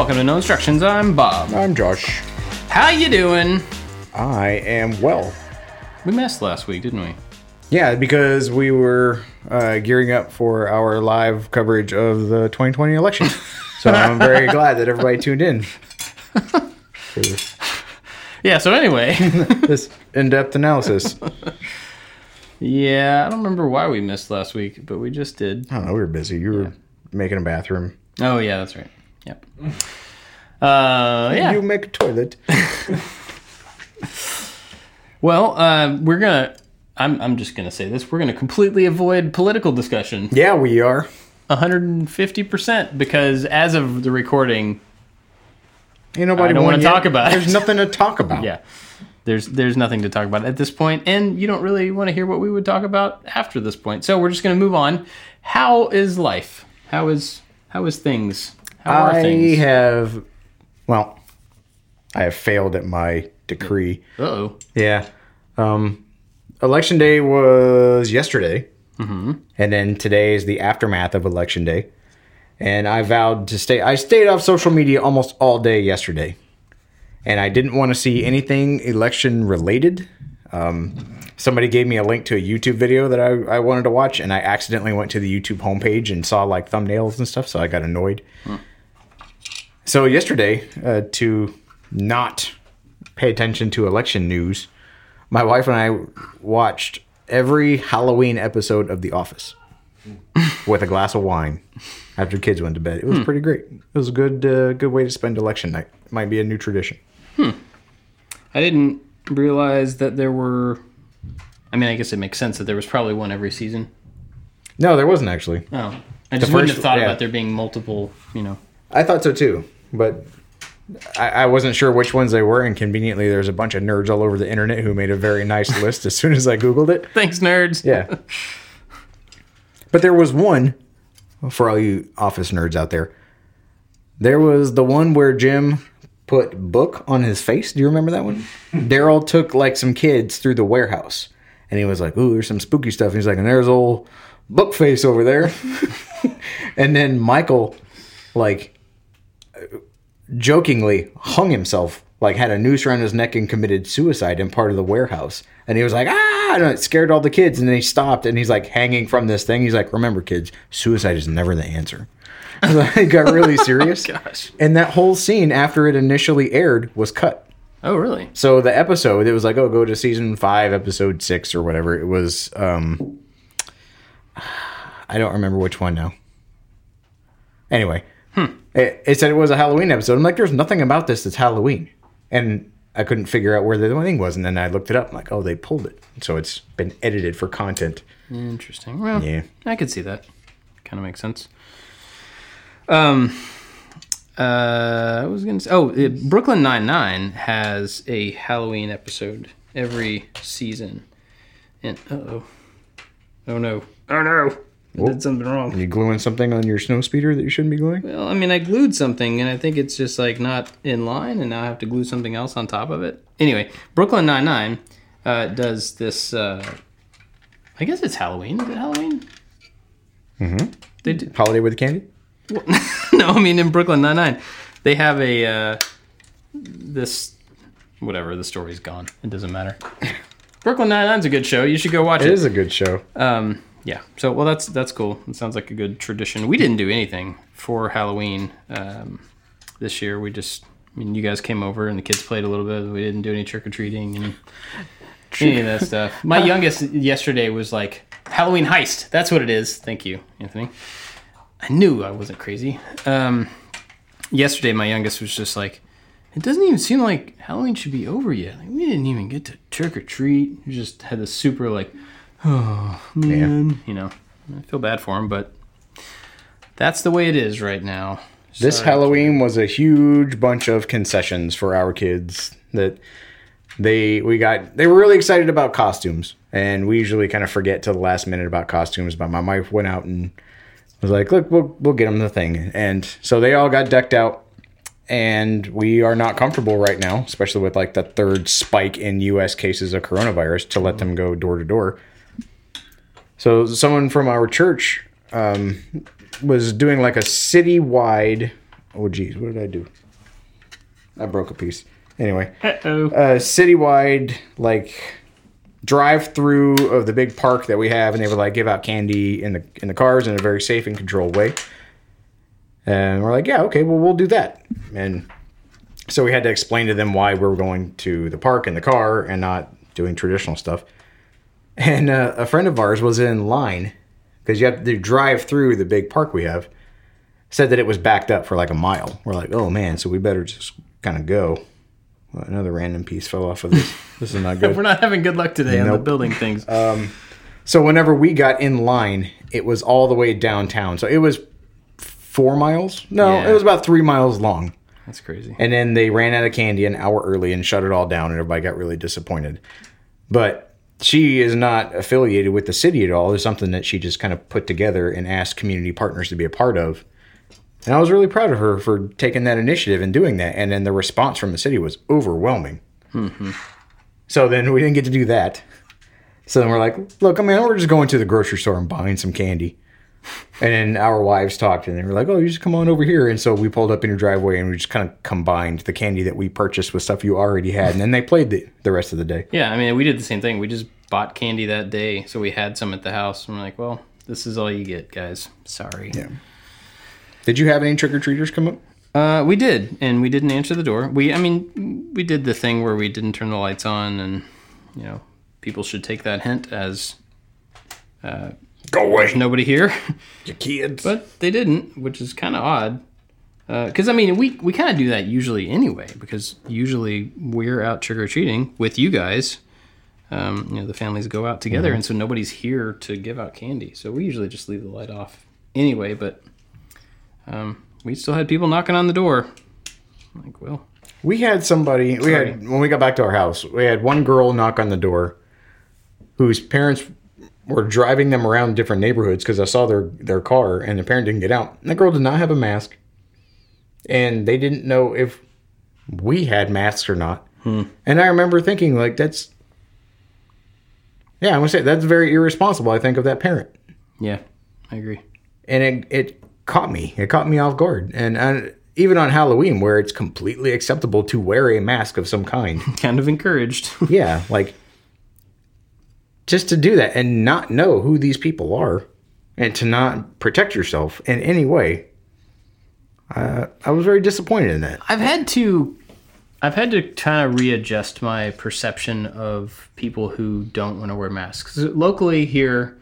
Welcome to No Instructions. I'm Bob. I'm Josh. How you doing? I am well. We missed last week, didn't we? Yeah, because we were uh, gearing up for our live coverage of the 2020 election. So I'm very glad that everybody tuned in Yeah. So anyway, this in-depth analysis. yeah, I don't remember why we missed last week, but we just did. I don't know. We were busy. You were making a bathroom. Oh yeah, that's right. Yep. Uh, yeah. You make a toilet. Well, uh, we're gonna. I'm. I'm just gonna say this. We're gonna completely avoid political discussion. Yeah, we are. 150 percent because as of the recording, Ain't nobody I don't wanna yet. talk about it. There's nothing to talk about. yeah, there's there's nothing to talk about at this point, and you don't really want to hear what we would talk about after this point. So we're just gonna move on. How is life? How is how is things? How are I things? have, well, I have failed at my decree. oh. Yeah. Um, election day was yesterday. Mm-hmm. And then today is the aftermath of election day. And I vowed to stay, I stayed off social media almost all day yesterday. And I didn't want to see anything election related. Um, somebody gave me a link to a YouTube video that I, I wanted to watch, and I accidentally went to the YouTube homepage and saw like thumbnails and stuff, so I got annoyed. So yesterday, uh, to not pay attention to election news, my wife and I watched every Halloween episode of The Office with a glass of wine after kids went to bed. It was pretty great. It was a good uh, good way to spend election night. Might be a new tradition. I didn't realize that there were. I mean, I guess it makes sense that there was probably one every season. No, there wasn't actually. Oh, I just wouldn't first- have thought yeah. about there being multiple. You know. I thought so too, but I, I wasn't sure which ones they were. And conveniently, there's a bunch of nerds all over the internet who made a very nice list as soon as I googled it. Thanks, nerds. Yeah. But there was one for all you office nerds out there. There was the one where Jim put book on his face. Do you remember that one? Daryl took like some kids through the warehouse and he was like, Ooh, there's some spooky stuff. And he's like, and there's old book face over there. and then Michael like jokingly hung himself, like had a noose around his neck and committed suicide in part of the warehouse. And he was like, ah, and it scared all the kids. And then he stopped and he's like hanging from this thing. He's like, remember, kids, suicide is never the answer. he got really serious. Gosh. And that whole scene after it initially aired was cut. Oh, really? So the episode, it was like, oh, go to season five, episode six, or whatever. It was, um, I don't remember which one now. Anyway, it, it said it was a Halloween episode. I'm like, there's nothing about this that's Halloween, and I couldn't figure out where the thing was. And then I looked it up. I'm like, oh, they pulled it, so it's been edited for content. Interesting. Well, Yeah. I could see that. Kind of makes sense. Um, uh, I was gonna say, oh, it, Brooklyn Nine Nine has a Halloween episode every season, and oh, oh no, oh no, I did something wrong. you gluing something on your snow speeder that you shouldn't be gluing? Well, I mean, I glued something, and I think it's just like not in line, and now I have to glue something else on top of it. Anyway, Brooklyn Nine Nine uh, does this. Uh, I guess it's Halloween. Is it Halloween? Mm-hmm. They do, Holiday with candy? no, I mean in Brooklyn Nine Nine, they have a uh, this whatever. The story's gone. It doesn't matter. Brooklyn Nine Nine's a good show. You should go watch It it. is a good show. Um, yeah. So well, that's that's cool. It sounds like a good tradition. We didn't do anything for Halloween um, this year. We just, I mean, you guys came over and the kids played a little bit. We didn't do any trick or treating and any of that stuff. My youngest yesterday was like Halloween heist. That's what it is. Thank you, Anthony. I knew I wasn't crazy. Um, yesterday, my youngest was just like, it doesn't even seem like Halloween should be over yet. Like, we didn't even get to trick or treat. We just had this super like, oh man, you know. I feel bad for him, but that's the way it is right now. This Sorry. Halloween was a huge bunch of concessions for our kids that they we got they were really excited about costumes and we usually kind of forget till the last minute about costumes but my wife went out and was like look we'll, we'll get them the thing and so they all got decked out and we are not comfortable right now especially with like the third spike in us cases of coronavirus to let them go door to door so someone from our church um, was doing like a citywide Oh, geez, what did I do? I broke a piece. Anyway, Uh-oh. a citywide like drive through of the big park that we have, and they would like give out candy in the in the cars in a very safe and controlled way. And we're like, yeah, okay, well, we'll do that. And so we had to explain to them why we were going to the park in the car and not doing traditional stuff. And uh, a friend of ours was in line because you have to drive through the big park we have. Said that it was backed up for like a mile. We're like, oh man, so we better just kind of go. Well, another random piece fell off of this. This is not good. We're not having good luck today on the building things. So whenever we got in line, it was all the way downtown. So it was four miles. No, Yeah. it was about three miles long. That's crazy. And then they ran out of candy an hour early and shut it all down, and everybody got really disappointed. But she is not affiliated with the city at all. It's something that she just kind of put together and asked community partners to be a part of. And I was really proud of her for taking that initiative and doing that. And then the response from the city was overwhelming. Mm-hmm. So then we didn't get to do that. So then we're like, look, I mean, we're just going to the grocery store and buying some candy. And then our wives talked, and they were like, "Oh, you just come on over here." And so we pulled up in your driveway, and we just kind of combined the candy that we purchased with stuff you already had, and then they played the, the rest of the day. Yeah, I mean, we did the same thing. We just bought candy that day, so we had some at the house. And we're like, well, this is all you get, guys. Sorry. Yeah. Did you have any trick or treaters come up? Uh, we did, and we didn't answer the door. We, I mean, we did the thing where we didn't turn the lights on, and you know, people should take that hint as Go away, nobody here. Your kids. but they didn't, which is kind of odd. Because I mean, we we kind of do that usually anyway. Because usually we're out trick or treating with you guys. Um, you know, the families go out together, and so nobody's here to give out candy. So we usually just leave the light off anyway. But um, we still had people knocking on the door. Like, well, We had somebody. We Sorry. had when we got back to our house. We had one girl knock on the door, whose parents were driving them around different neighborhoods because I saw their their car, and the parent didn't get out. And the girl did not have a mask, and they didn't know if we had masks or not. Hmm. And I remember thinking, like, that's yeah, I'm gonna say that's very irresponsible. I think of that parent, yeah, I agree. and it it caught me. It caught me off guard, and. I, even on Halloween, where it's completely acceptable to wear a mask of some kind, Kind of encouraged. yeah, like just to do that and not know who these people are and to not protect yourself in any way. Uh, I was very disappointed in that. I've had to I've had to kind of readjust my perception of people who don't want to wear masks. Locally here,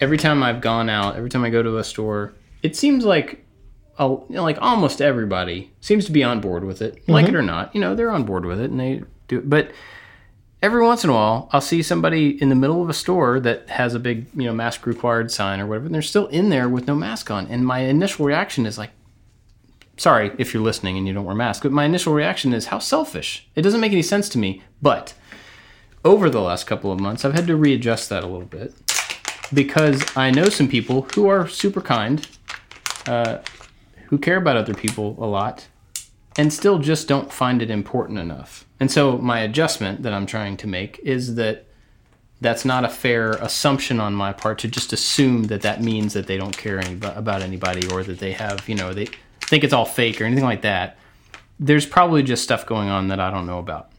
every time I've gone out, every time I go to a store, it seems like a, you know, like almost everybody seems to be on board with it, like it or not. You know, they're on board with it and they do it. But every once in a while, I'll see somebody in the middle of a store that has a big, you know, mask required sign or whatever, and they're still in there with no mask on. And my initial reaction is like, sorry if you're listening and you don't wear masks, but my initial reaction is how selfish. It doesn't make any sense to me. But over the last couple of months, I've had to readjust that a little bit because I know some people who are super kind, uh, who care about other people a lot, and still just don't find it important enough. And so my adjustment that I'm trying to make is that that's not a fair assumption on my part to just assume that that means that they don't care any, about anybody or that they have, you know, they think it's all fake or anything like that. There's probably just stuff going on that I don't know about.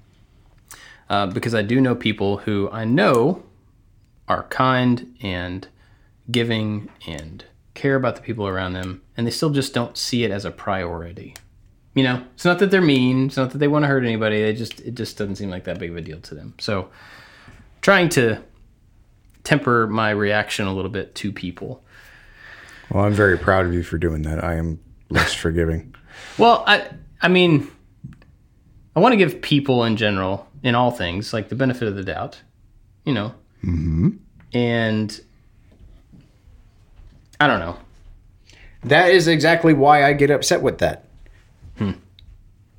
Uh, because I do know people who I know are kind and giving and care about the people around them, and they still just don't see it as a priority. You know, it's not that they're mean, it's not that they want to hurt anybody. They just it just doesn't seem like that big of a deal to them. So, trying to temper my reaction a little bit to people. Well, I'm very proud of you for doing that. I am less forgiving. Well, I I mean, I want to give people in general, in all things, like the benefit of the doubt. You know, mm-hmm. and I don't know. That is exactly why I get upset with that.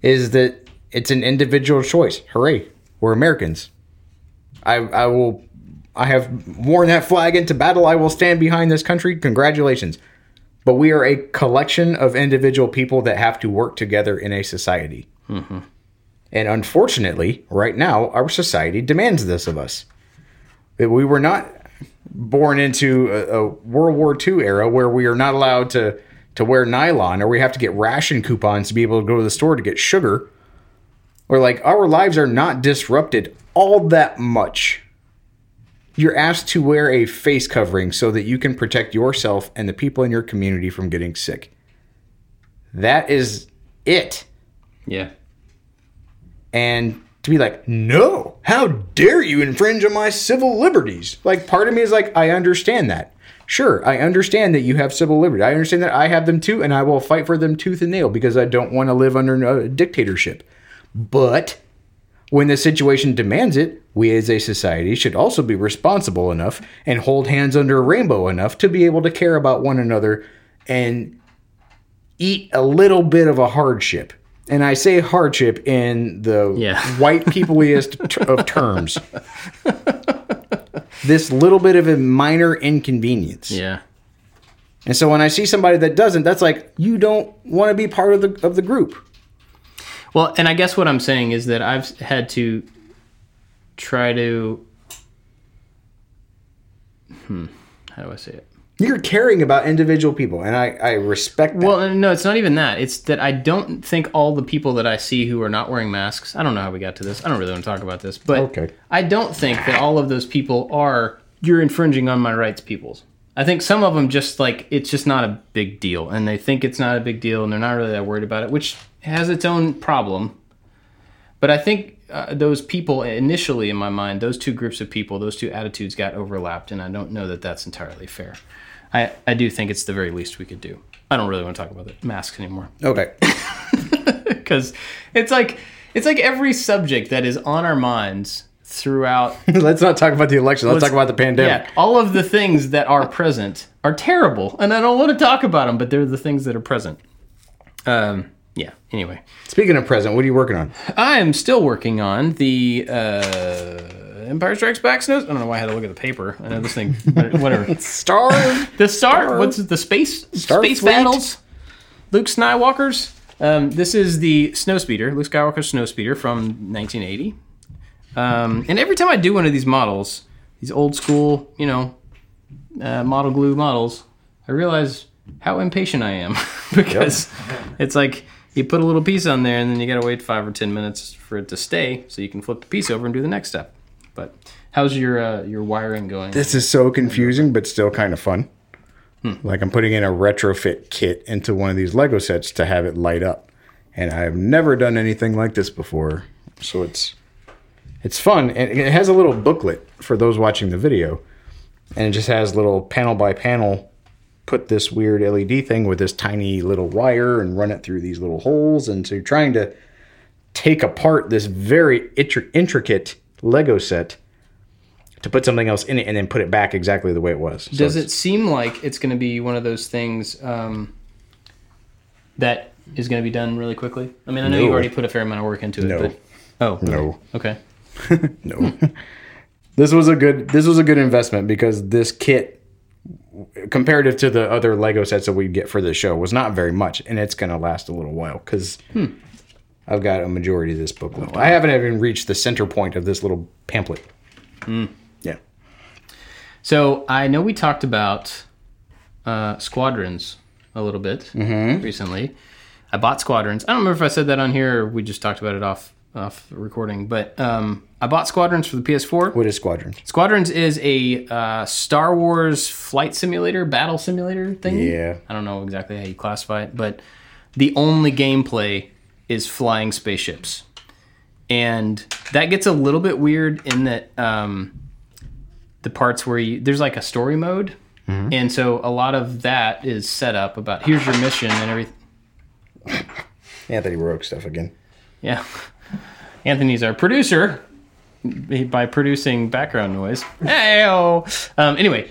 Is that it's an individual choice. Hooray. We're Americans. I I will I have worn that flag into battle. I will stand behind this country. Congratulations. But we are a collection of individual people that have to work together in a society. Mm-hmm. And unfortunately, right now, our society demands this of us. That We were not born into a, a World War II era where we are not allowed to to wear nylon or we have to get ration coupons to be able to go to the store to get sugar or like our lives are not disrupted all that much you're asked to wear a face covering so that you can protect yourself and the people in your community from getting sick that is it Yeah. and to be like, no, how dare you infringe on my civil liberties? Like, part of me is like, I understand that. Sure, I understand that you have civil liberty. I understand that I have them too, and I will fight for them tooth and nail because I don't want to live under a dictatorship. But when the situation demands it, we as a society should also be responsible enough and hold hands under a rainbow enough to be able to care about one another and eat a little bit of a hardship. And I say hardship in the Yeah. white peopleiest t- of terms. this little bit of a minor inconvenience. Yeah. And so when I see somebody that doesn't, that's like you don't want to be part of the of the group. Well, and I guess what I'm saying is that I've had to try to. Hmm. How do I say it? You're caring about individual people, and I, I respect that. Well, no, it's not even that. It's that I don't think all the people that I see who are not wearing masks. I don't know how we got to this. I don't really want to talk about this, but Okay. I don't think that all of those people are you're infringing on my rights. Peoples. I think some of them just like it's just not a big deal, and they think it's not a big deal, and they're not really that worried about it, which has its own problem. But I think uh, those people initially, in my mind, those two groups of people, those two attitudes got overlapped, and I don't know that that's entirely fair. I, I do think it's the very least we could do. I don't really want to talk about the masks anymore okay. because it's like it's like every subject that is on our minds throughout. Let's not talk about the election. Let's, talk about the pandemic. Yeah, all of the things that are present are terrible, and I don't want to talk about them, but they're the things that are present. Um, yeah. Anyway, Speaking of present, what are you working on? I am still working on the uh, Empire Strikes Back snows. I don't know why I had to look at the paper. I know this thing, whatever. Star. The star, what's the space space Starfleet? battles? Luke Skywalker's. Um, this is the snowspeeder, Luke Skywalker's snowspeeder from 1980. Um, and every time I do one of these models, these old school, you know, uh, model glue models, I realize how impatient I am because it's like you put a little piece on there and then you got to wait five or ten minutes for it to stay so you can flip the piece over and do the next step. But how's your uh, your wiring going? This is so confusing, but still kind of fun. Like I'm putting in a retrofit kit into one of these Lego sets to have it light up, and I've never done anything like this before. So it's it's fun, and it has a little booklet for those watching the video, and it just has little panel by panel. Put this weird LED thing with this tiny little wire and run it through these little holes, and so you're trying to take apart this very intri- intricate Lego set to put something else in it and then put it back exactly the way it was. So Does it seem like it's going to be one of those things um, that is going to be done really quickly? I mean, I know No. you already put a fair amount of work into it, No. but oh, No, okay, no. this was a good. This was a good investment because this kit, comparative to the other Lego sets that we get for the show, was not very much, and it's going to last a little while because I've got a majority of this book left. I haven't even reached the center point of this little pamphlet. Yeah. So I know we talked about uh, squadrons a little bit recently. I bought squadrons. I don't remember if I said that on here or we just talked about it off off recording, but um, I bought squadrons for the PS4. What is Squadrons? Squadrons is a uh, Star Wars flight simulator, battle simulator thing. Yeah. I don't know exactly how you classify it, but the only gameplay is flying spaceships. And that gets a little bit weird in that um, the parts where you there's like a story mode. And so a lot of that is set up about here's your mission and everything. Anthony Rourke stuff again. Yeah. Anthony's our producer by producing background noise. Hey, um, anyway,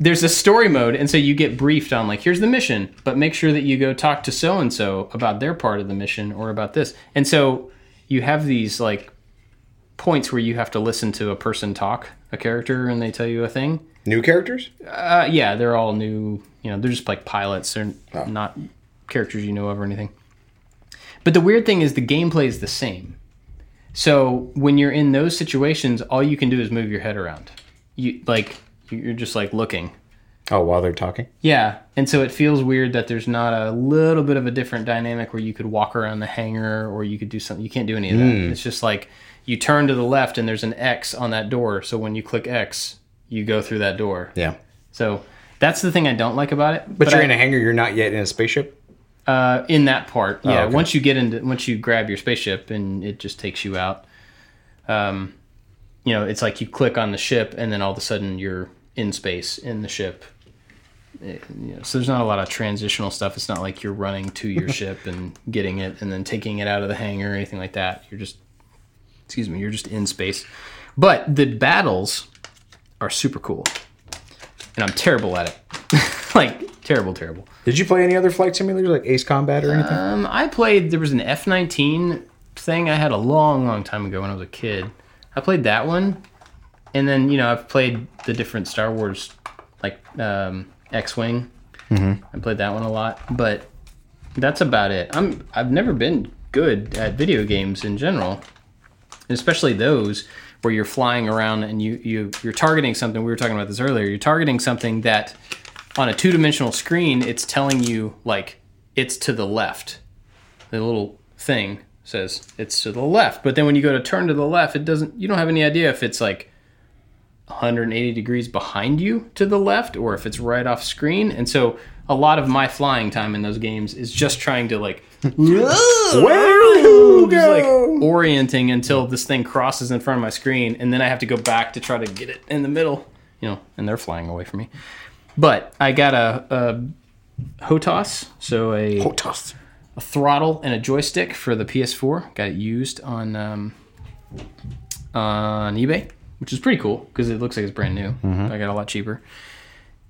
there's a story mode, and so you get briefed on like, here's the mission, but make sure that you go talk to so and so about their part of the mission or about this. And so you have these like points where you have to listen to a person talk, a character, and they tell you a thing. New characters? Uh, yeah, they're all new. You know, they're just like pilots. They're not characters you know of or anything. But the weird thing is the gameplay is the same. So when you're in those situations, all you can do is move your head around. You like you're just like looking. Oh, while they're talking. Yeah, and so it feels weird that there's not a little bit of a different dynamic where you could walk around the hangar or you could do something. You can't do any of that. It's just like you turn to the left and there's an X on that door. So when you click X, you go through that door. Yeah. So that's the thing I don't like about it. But, you're I- in a hangar. You're not yet in a spaceship. uh, in that part. Yeah, okay. once you get into once you grab your spaceship and it just takes you out. Um, you know, it's like you click on the ship and then all of a sudden you're in space in the ship. It- you know, so there's not a lot of transitional stuff. It's not like you're running to your ship and getting it and then taking it out of the hangar or anything like that. You're just, excuse me, you're just in space. But the battles are super cool, and I'm terrible at it. like terrible, terrible. Did you play any other flight simulators like Ace Combat or anything? Um, I played. There was an F nineteen thing I had a long, long time ago when I was a kid. I played that one, and then you know I've played the different Star Wars, like um, X Wing. Mm-hmm. I played that one a lot, but that's about it. I'm. I've never been good at video games in general, and especially those where you're flying around and you you you're targeting something. We were talking about this earlier. You're targeting something that on a two dimensional screen, it's telling you like it's to the left. The little thing says it's to the left, but then when you go to turn to the left, it doesn't. You don't have any idea if it's like 180 degrees behind you to the left or if it's right off screen. And so a lot of my flying time in those games is just trying to like Where just like orienting until this thing crosses in front of my screen, and then I have to go back to try to get it in the middle. You know, and they're flying away from me. But I got a, a HOTAS, so a, Hotas. a throttle and a joystick for the PS4. Got it used on um, on eBay, which is pretty cool because it looks like it's brand new. I got a lot cheaper,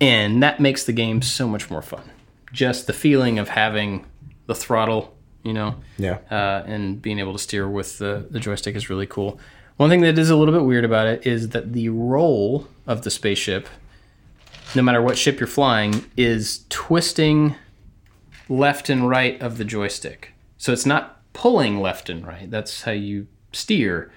and that makes the game so much more fun. Just the feeling of having the throttle, you know, Yeah. uh, and being able to steer with the, the joystick is really cool. One thing that is a little bit weird about it is that the roll of the spaceship, no matter what ship you're flying, is twisting left and right of the joystick. So it's not pulling left and right. That's how you steer,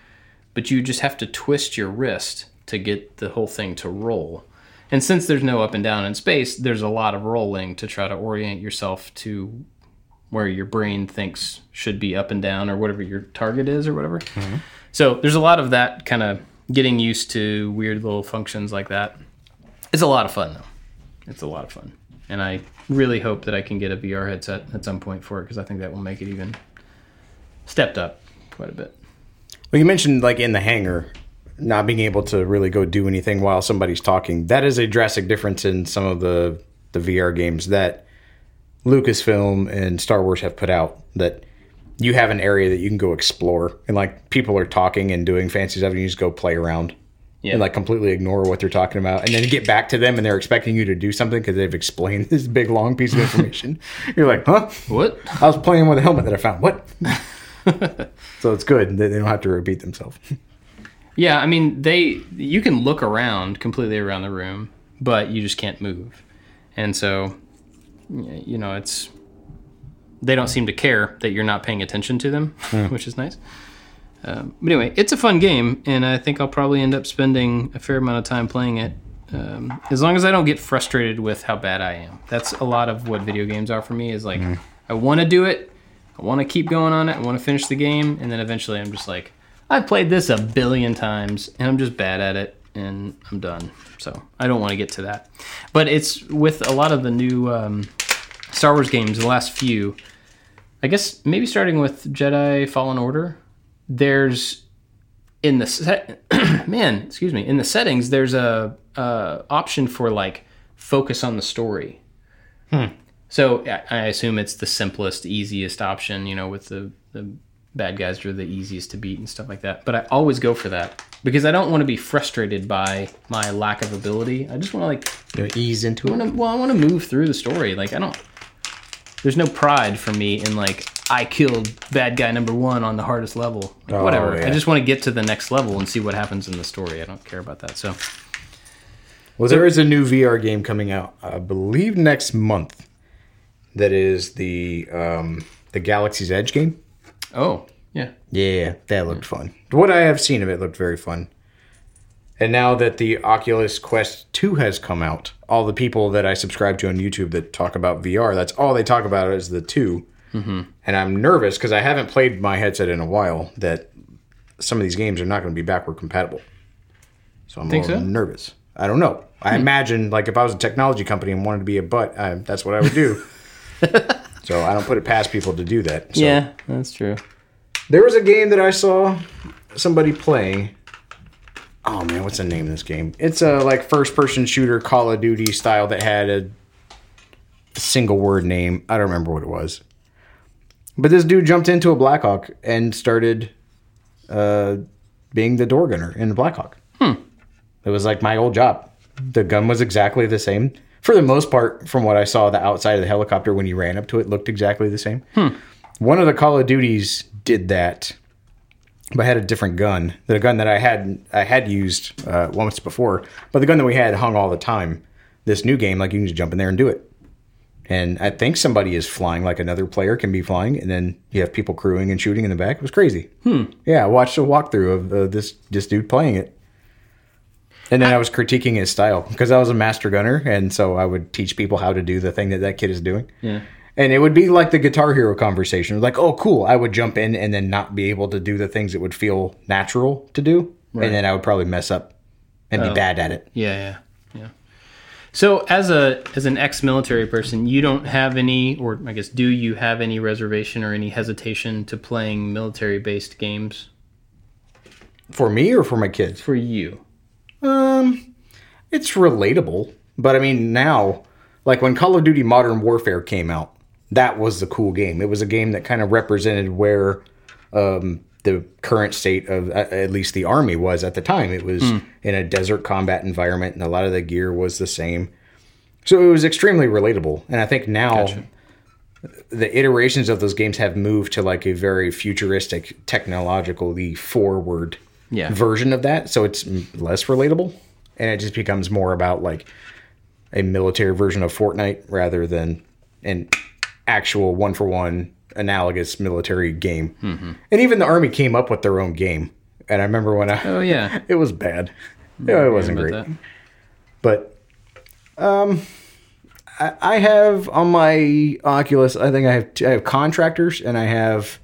but you just have to twist your wrist to get the whole thing to roll. And since there's no up and down in space, there's a lot of rolling to try to orient yourself to where your brain thinks should be up and down or whatever your target is or whatever. Mm-hmm. So there's a lot of that kind of getting used to weird little functions like that. It's a lot of fun though. It's a lot of fun. And I really hope that I can get a VR headset at some point for it because I think that will make it even stepped up quite a bit. Well, you mentioned like in the hangar, not being able to really go do anything while somebody's talking. That is a drastic difference in some of the the VR games that Lucasfilm and Star Wars have put out. That you have an area that you can go explore, and like people are talking and doing fancy stuff, and you just go play around. Yeah. And like completely ignore what they're talking about, and then get back to them, and they're expecting you to do something because they've explained this big long piece of information. You're like, huh? What? I was playing with a helmet that I found. What? so it's good. They don't have to repeat themselves. Yeah, I mean they you can look around completely around the room, but you just can't move. And so you know, it's they don't seem to care that you're not paying attention to them, which is nice. Um, but anyway, it's a fun game, and I think I'll probably end up spending a fair amount of time playing it. Um, as long as I don't get frustrated with how bad I am. That's a lot of what video games are for me. Is like I want to do it, I want to keep going on it, I want to finish the game, and then eventually I'm just like, I've played this a billion times, and I'm just bad at it, and I'm done. So I don't want to get to that. But it's with a lot of the new um, Star Wars games, the last few. I guess maybe starting with Jedi Fallen Order, there's in the set, man, excuse me, in the settings, there's a, a option for like focus on the story. So I I assume it's the simplest, easiest option, you know, with the, the bad guys are the easiest to beat and stuff like that. But I always go for that because I don't want to be frustrated by my lack of ability. I just want to like You know, ease into I it. wanna, well, I want to move through the story. Like I don't. There's no pride for me in like I killed bad guy number one on the hardest level. Like, Oh, whatever. yeah. I just want to get to the next level and see what happens in the story. I don't care about that. So Well, there is a new VR game coming out, I believe next month. That is the um, the Galaxy's Edge game. oh yeah, Yeah, that looked fun. What I have seen of it looked very fun. And now that the Oculus Quest 2 has come out, all the people that I subscribe to on YouTube that talk about VR, that's all they talk about is the 2. Mm-hmm. And I'm nervous because I haven't played my headset in a while that some of these games are not going to be backward compatible. So I'm Think a little so? Hmm. nervous. I don't know. I imagine, like, if I was a technology company and wanted to be a butt, I, that's what I would do. so I don't put it past people to do that. So. Yeah, that's true. There was a game that I saw somebody play. Oh man, what's the name of this game? It's a like first person shooter Call of Duty style that had a single word name. I don't remember what it was. But this dude jumped into a Blackhawk and started uh, being the door gunner in the Blackhawk. It was like my old job. The gun was exactly the same. For the most part, from what I saw, the outside of the helicopter when you ran up to it looked exactly the same. One of the Call of Duties did that, but had a different gun. The gun that I had I had used uh, once before, but the gun that we had hung all the time. This new game, like you can just jump in there and do it. And I think somebody is flying, like another player can be flying, and then you have people crewing and shooting in the back. It was crazy. Hmm. Yeah, I watched a walkthrough of uh, this this dude playing it. And then I was critiquing his style because I was a master gunner, and so I would teach people how to do the thing that that kid is doing. Yeah. And it would be like the Guitar Hero conversation, like, "Oh, cool!" I would jump in and then not be able to do the things that would feel natural to do, and then I would probably mess up and be oh. bad at it. Yeah, yeah, yeah. So, as a as an ex-military person, you don't have any, or I guess, do you have any reservation or any hesitation to playing military-based games For me or for my kids? for you? Um, it's relatable, but I mean now, like when Call of Duty Modern Warfare came out, that was the cool game. It was a game that kind of represented where um, the current state of uh, at least the army was at the time. It was in a desert combat environment, and a lot of the gear was the same. So it was extremely relatable, and I think now the iterations of those games have moved to like a very futuristic, technologically forward Yeah. version of that. So it's less relatable, and it just becomes more about like a military version of Fortnite rather than an actual one for one analogous military game. And even the army came up with their own game. And I remember when I Oh yeah, it was bad. Yeah, it wasn't great. that. But um, I, I have on my Oculus. I think I have two, I have contractors and I have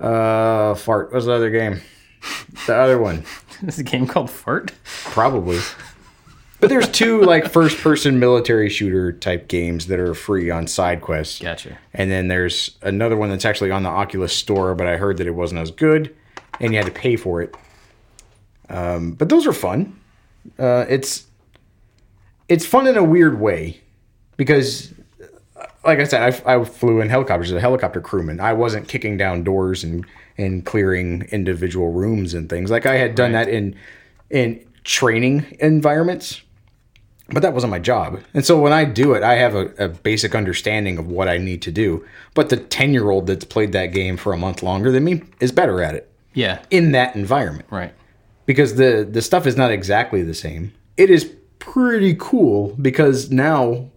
uh fart. What's the other game? The other one This is a game called Fart. probably. But there's two like first person military shooter type games that are free on SideQuest. Gotcha. And then there's another one that's actually on the Oculus store, but I heard that it wasn't as good, and you had to pay for it. Um, but those are fun. Uh, it's it's fun in a weird way because, uh, like I said, I, I flew in helicopters as a helicopter crewman. I wasn't kicking down doors and and clearing individual rooms and things like I had done that in in training environments but that wasn't my job. And so when I do it, I have a, a basic understanding of what I need to do. But the 10 year old that's played that game for a month longer than me is better at it Yeah. in that environment Right. because the, the stuff is not exactly the same. It is pretty cool because now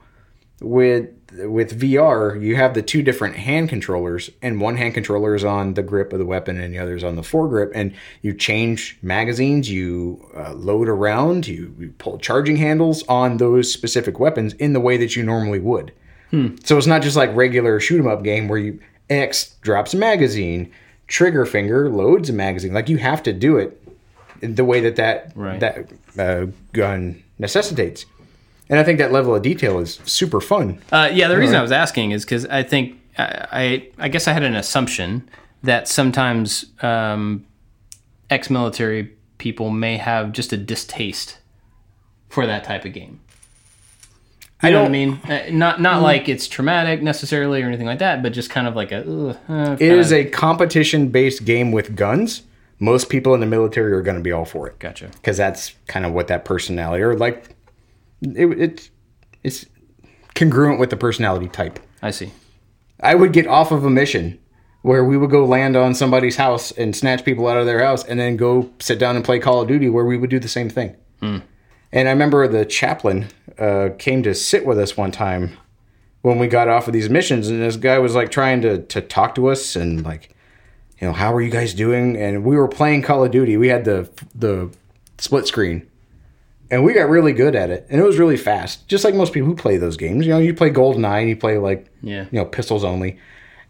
with with VR, you have the two different hand controllers, and one hand controller is on the grip of the weapon, and the other is on the foregrip. And you change magazines, you uh, load around, you, you pull charging handles on those specific weapons in the way that you normally would. So it's not just like regular shoot 'em up game where you X drops a magazine, trigger finger loads a magazine. Like you have to do it the way that that Right. that uh, gun necessitates. And I think that level of detail is super fun. Uh, yeah, the reason I was asking is because I think I, I I guess I had an assumption that sometimes um, ex-military people may have just a distaste for that type of game. You I know what I don't- mean? Uh, not not like it's traumatic necessarily or anything like that, but just kind of like a. Ugh, uh, It is a competition based game with guns. Most people in the military are going to be all for it gotcha. because that's kind of what that personality or like it, it's it's congruent with the personality type. I see. I would get off of a mission where we would go land on somebody's house and snatch people out of their house and then go sit down and play Call of Duty where we would do the same thing. And I remember the chaplain uh, came to sit with us one time when we got off of these missions, and this guy was like trying to, to talk to us and like, you know, how are you guys doing? And we were playing Call of Duty. We had the the split screen. And we got really good at it. And it was really fast. Just like most people who play those games. You know, you play GoldenEye and you play like Yeah. you know, pistols only.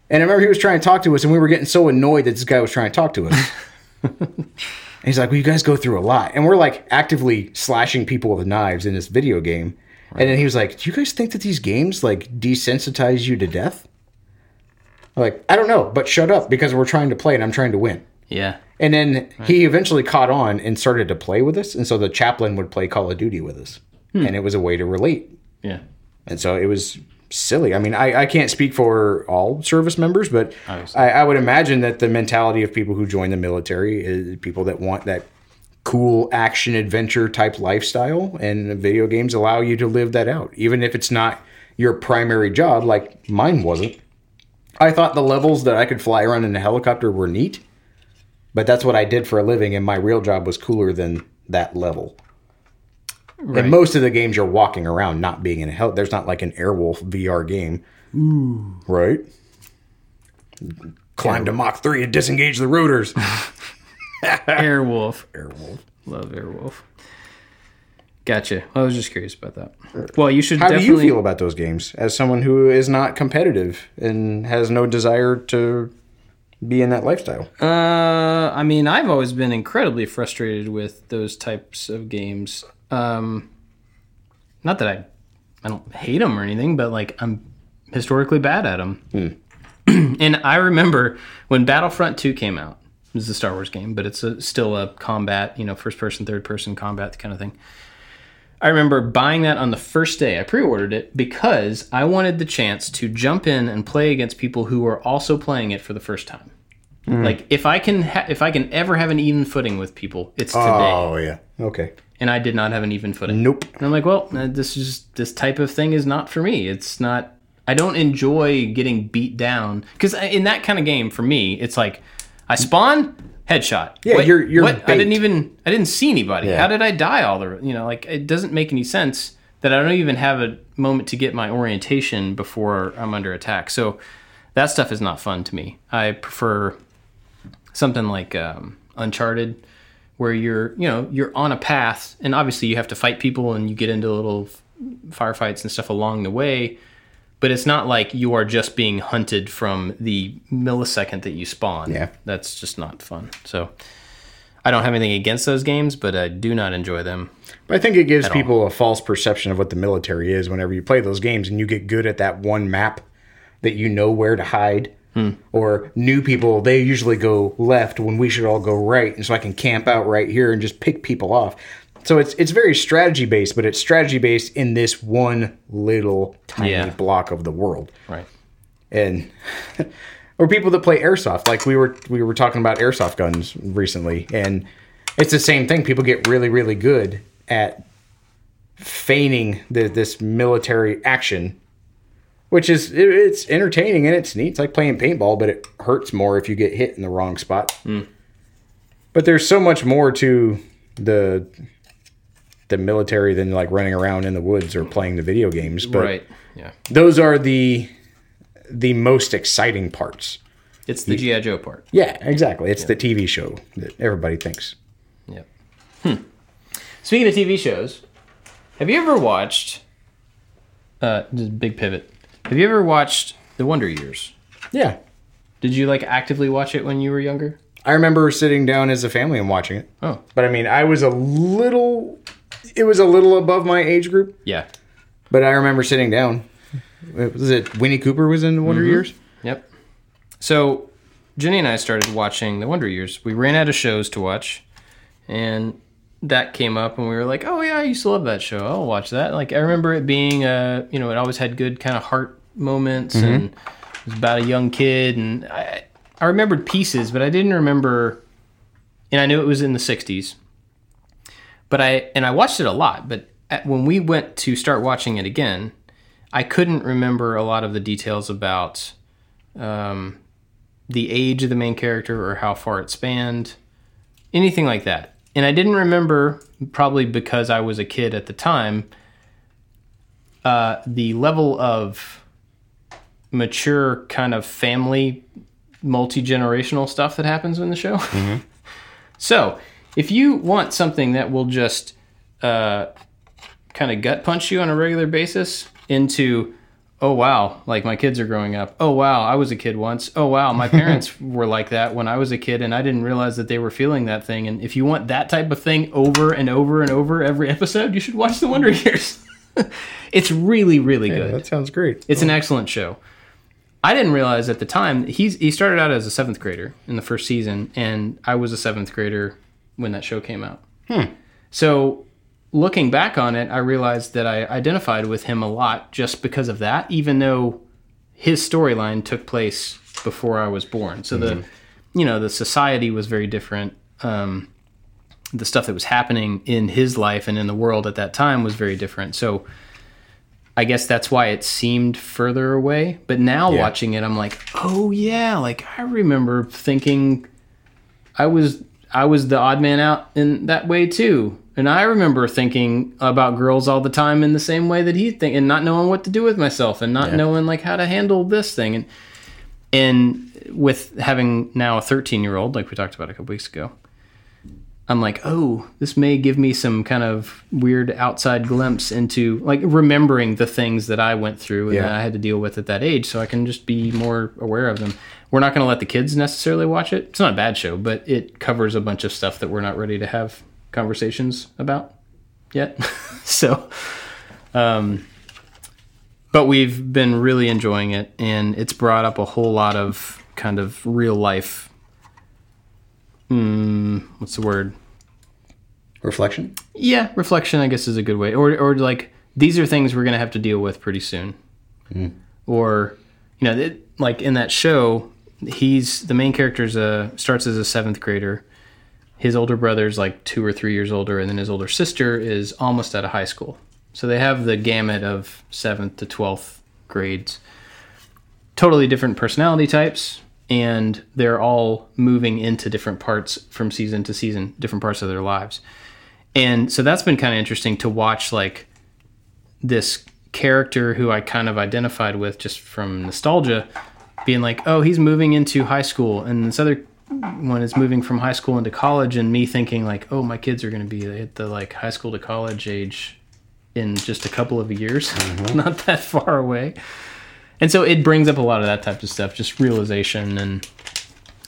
And I remember he was trying to talk to us and we were getting so annoyed that this guy was trying to talk to us. and he's like, Well, you guys go through a lot. And we're like actively slashing people with knives in this video game. And then he was like, Do you guys think that these games like desensitize you to death? I'm like, I don't know, but shut up because we're trying to play and I'm trying to win. Yeah. And then he eventually caught on and started to play with us. And so the chaplain would play Call of Duty with us. Hmm. And it was a way to relate. Yeah. And so it was silly. I mean, I, I can't speak for all service members, but I, I would imagine that the mentality of people who join the military is people that want that cool action adventure type lifestyle. And video games allow you to live that out, even if it's not your primary job, like mine wasn't. I thought the levels that I could fly around in a helicopter were neat, but that's what I did for a living, and my real job was cooler than that level. Right. And most of the games you're walking around, not being in a hell. There's not like an Airwolf VR game, right? Climb to Mach three and disengage the rotors. Airwolf. Airwolf. Love Airwolf. Gotcha. I was just curious about that. Well, you should How do you feel about those games as someone who is not competitive and has no desire to be in that lifestyle? Uh, I mean, I've always been incredibly frustrated with those types of games. Um, not that I, I don't hate them or anything, but like I'm historically bad at them. and I remember when Battlefront 2 came out. This is a Star Wars game, but it's a, still a combat, you know, first person, third person combat kind of thing. I remember buying that on the first day. I pre-ordered it because I wanted the chance to jump in and play against people who were also playing it for the first time. Like if I can ha- if I can ever have an even footing with people, it's today. Oh yeah. Okay. And I did not have an even footing. Nope. And I'm like, well, uh, this is this type of thing is not for me. It's not. I don't enjoy getting beat down because in that kind of game, for me, it's like I spawn, headshot. Yeah, What- you're- you're what? I didn't even. I didn't see anybody. Yeah. How did I die? All the you know, like it doesn't make any sense that I don't even have a moment to get my orientation before I'm under attack. So that stuff is not fun to me. I prefer something like um, Uncharted, where you're you know you're on a path, and obviously you have to fight people and you get into little firefights and stuff along the way. But it's not like you are just being hunted from the millisecond that you spawn. Yeah. that's just not fun. So I don't have anything against those games, but I do not enjoy them. But I think it gives people a false perception of what the military is whenever you play those games and you get good at that one map that you know where to hide. Hmm. Or new people, they usually go left when we should all go right, and so I can camp out right here and just pick people off. So it's it's very strategy based, but it's strategy based in this one little tiny Yeah. block of the world. Right. And or people that play airsoft, like we were we were talking about airsoft guns recently, and it's the same thing. People get really really good at feigning the, this military action, which is it, it's entertaining and it's neat. It's like playing paintball, but it hurts more if you get hit in the wrong spot. Hmm. But there's so much more to the the military than like running around in the woods or playing the video games. But right. Yeah. those are the the most exciting parts. It's the GI Joe part. Yeah, exactly. It's the TV show that everybody thinks. Yep. Hmm. Speaking of TV shows, have you ever watched? Uh, just big pivot. Have you ever watched The Wonder Years? Yeah. Did you like actively watch it when you were younger? I remember sitting down as a family and watching it. Oh, But I mean, I was a little it was a little above my age group, yeah. but I remember sitting down. Was it Winnie Cooper was in the Wonder Years? Yep. So Jenny and I started watching The Wonder Years. We ran out of shows to watch, and that came up, and we were like, "Oh yeah, I used to love that show. I'll watch that." Like I remember it being, uh, you know, it always had good kind of heart moments, and it was about a young kid, and I, I remembered pieces, but I didn't remember. And I knew it was in the '60s, but I and I watched it a lot. But at, when we went to start watching it again, I couldn't remember a lot of the details about um, the age of the main character or how far it spanned, anything like that. And I didn't remember, probably because I was a kid at the time, uh, the level of mature kind of family, multi generational stuff that happens in the show. so if you want something that will just uh, kind of gut punch you on a regular basis into oh wow like my kids are growing up oh wow i was a kid once. Oh wow my parents were like that when i was a kid and i didn't realize that they were feeling that thing. And if you want that type of thing over and over and over every episode you should watch the wonder years. It's really really Yeah, good. that sounds great. it's an excellent show. I didn't realize at the time he's he started out as a seventh grader in the first season, and I was a seventh grader when that show came out. So looking back on it, I realized that I identified with him a lot just because of that, even though his storyline took place before I was born. So the you know the society was very different. Um, the stuff that was happening in his life and in the world at that time was very different. So I guess that's why it seemed further away. But now Yeah. watching it, I'm like, oh yeah, like I remember thinking I was I was the odd man out in that way too. And I remember thinking about girls all the time in the same way that he think and not knowing what to do with myself and not Yeah. knowing like how to handle this thing and and with having now a 13 year old like we talked about a couple weeks ago I'm like, oh, this may give me some kind of weird outside glimpse into like remembering the things that I went through and Yeah. that I had to deal with at that age, so I can just be more aware of them. We're not going to let the kids necessarily watch it. It's not a bad show, but it covers a bunch of stuff that we're not ready to have conversations about yet. so, um, but we've been really enjoying it, and it's brought up a whole lot of kind of real life. Hmm, what's the word? Reflection. Yeah, reflection, I guess, is a good way. Or, or like these are things we're gonna have to deal with pretty soon. Or, you know, it, like in that show, he's the main character's a starts as a seventh grader. His older brother's like two or three years older, and then his older sister is almost out of high school. So they have the gamut of seventh to twelfth grades. Totally different personality types, and they're all moving into different parts from season to season, different parts of their lives and so that's been kind of interesting to watch like this character who i kind of identified with just from nostalgia being like oh he's moving into high school. And this other one is moving from high school into college. And me thinking like oh my kids are going to be at the like high school to college age in just a couple of years not that far away. And so it brings up a lot of that type of stuff just realization and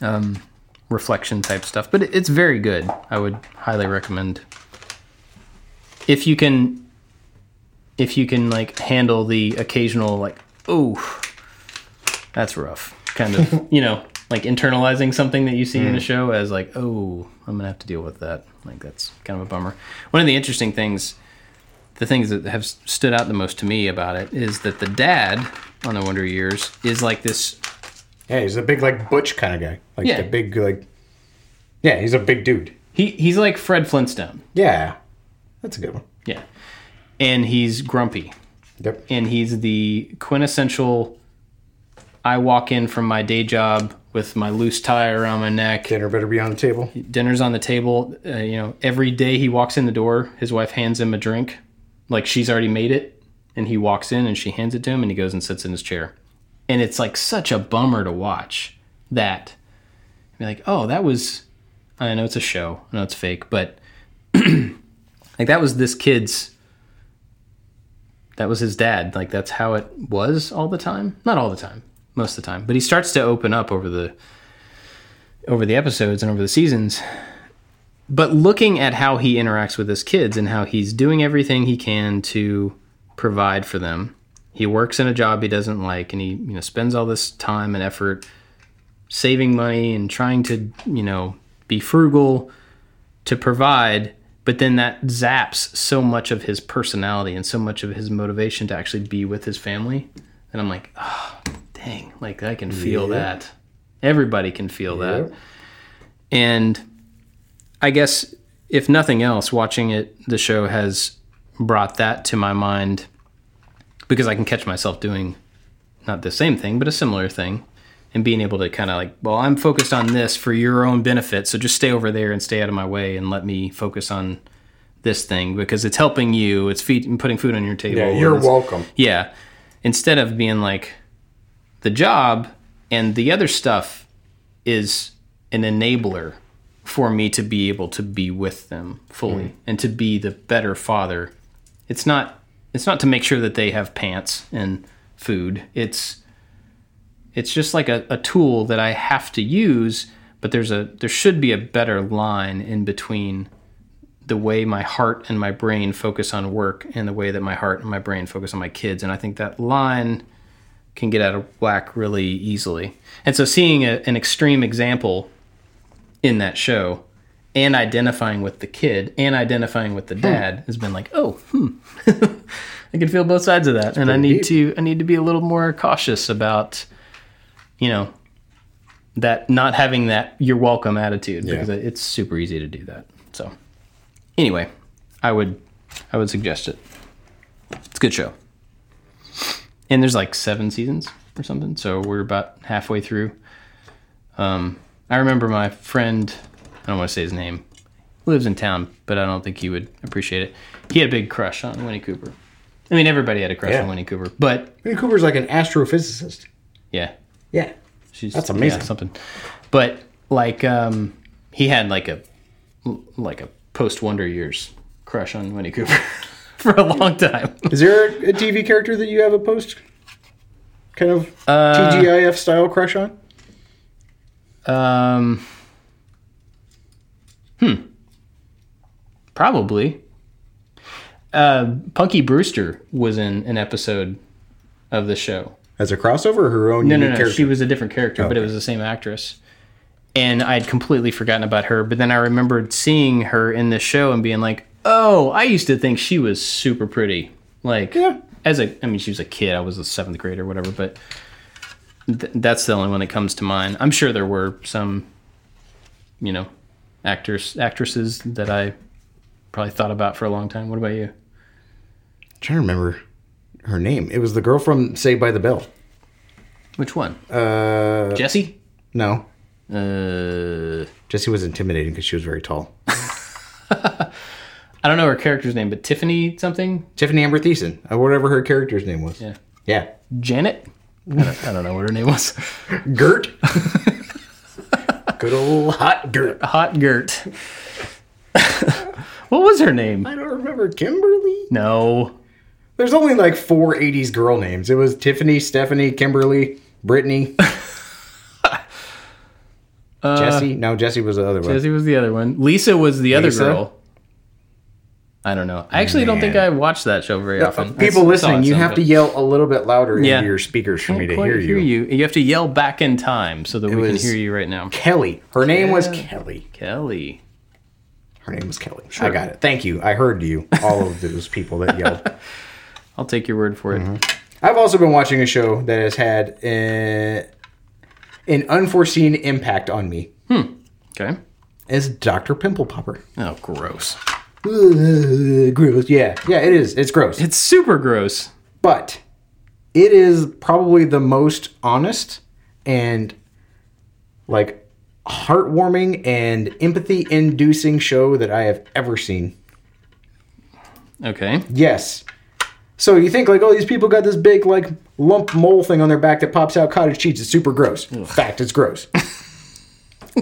um, reflection type stuff. But it's very good. I would highly recommend. If you can if you can like handle the occasional like oh that's rough kind of you know like internalizing something that you see in a hmm. show as like oh i'm gonna have to deal with that like that's kind of a bummer one of the interesting things the things that have stood out the most to me about it is that the dad on the wonder years is like this Yeah, he's a big like butch kind of guy. Like Yeah. the big like. Yeah, he's a big dude. he he's like fred flintstone Yeah, that's a good one. yeah and he's grumpy Yep. and he's the quintessential I walk in from my day job with my loose tie around my neck. Dinner better be on the table. Dinner's on the table. Uh, you know, every day he walks in the door, his wife hands him a drink, like she's already made it, and he walks in and she hands it to him, and he goes and sits in his chair. And it's like such a bummer to watch that. Be like, oh, that was. I know it's a show. I know it's fake, but like that was this kid's that was his dad. Like that's how it was all the time. Not all the time, most of the time. But he starts to open up over the over the episodes and over the seasons. But looking at how he interacts with his kids and how he's doing everything he can to provide for them. He works in a job he doesn't like and he, you know, spends all this time and effort saving money and trying to, you know, be frugal to provide but then that zaps so much of his personality and so much of his motivation to actually be with his family and i'm like oh dang like i can feel Yeah. that everybody can feel that and i guess if nothing else watching it the show has brought that to my mind because i can catch myself doing not the same thing but a similar thing and being able to kind of like, well, I'm focused on this for your own benefit, so just stay over there and stay out of my way and let me focus on this thing because it's helping you. It's feed, putting food on your table. Yeah, you're welcome. Yeah, instead of being like the job and the other stuff is an enabler for me to be able to be with them fully mm. and to be the better father. It's not it's not to make sure that they have pants and food. It's it's just like a, a tool that I have to use, but there's a there should be a better line in between the way my heart and my brain focus on work and the way that my heart and my brain focus on my kids. And I think that line can get out of whack really easily. And so seeing a, an extreme example in that show and identifying with the kid and identifying with the dad has been like, oh, hmm. I can feel both sides of that. and I need deep. to I need to be a little more cautious about, you know, that not having that you're welcome attitude because it's super easy to do that. So anyway, I would I would suggest it. It's a good show. And there's like seven seasons or something, so we're about halfway through. Um, I remember my friend, I don't want to say his name, lives in town, but I don't think he would appreciate it. He had a big crush on Winnie Cooper. I mean, everybody had a crush Yeah. on Winnie Cooper, but Winnie Cooper's like an astrophysicist. yeah, Yeah. she's That's amazing. yeah, something. But like, um, he had like a like a post Wonder Years crush on Winnie Cooper for a long time. Is there a TV character that you have a post kind of Uh, TGIF style crush on? Um, hmm. Probably. Uh, Punky Brewster was in an episode of the show. As a crossover or her own No, no, no. character? She was a different character, but it was the same actress. And I'd completely forgotten about her. But then I remembered seeing her in this show and being like, "Oh, I used to think she was super pretty." Like, Yeah. as a, I mean, she was a kid. I was a seventh grade or whatever. But th- that's the only one that comes to mind. I'm sure there were some, you know, actors, actresses that I probably thought about for a long time. What about you? trying to remember her name. It was the girl from Saved by the Bell. Which one? Uh, Jesse. no. Uh, Jessie was intimidating because she was very tall. I don't know her character's name, but Tiffany something. Tiffani Amber Thiessen, or whatever her character's name was. Yeah. Yeah. Janet. I don't, I don't know what her name was. Gert. Good old hot Gert. Hot Gert. what was her name? I don't remember Kimberly. No. There's only like four 80s girl names. It was Tiffany, Stephanie, Kimberly, Brittany. Jessie? Uh, no, Jessie was the other one. Jessie was the other one. Lisa was the other Lisa? girl. I don't know. I actually don't think I watch that show very often. People saw listening, you have but to yell a little bit louder Yeah. into your speakers for me to hear you. You have to yell back in time so that we can hear you right now. Kelly. Her name was Kelly. Kelly. Her name was Kelly. I got it. Thank you. I heard you. All of those people that yelled. I'll take your word for it. Mm-hmm. I've also been watching a show that has had uh, an unforeseen impact on me. Hmm. Okay. It's Dr. Pimple Popper. Oh, gross. Ugh, gross. Yeah, yeah, it is. It's gross. It's super gross. but it is probably the most honest and like heartwarming and empathy inducing show that I have ever seen. Okay. Yes. So you think like, oh, these people got this big like lump mole thing on their back that pops out cottage cheese. It's super gross. Fact, it's gross.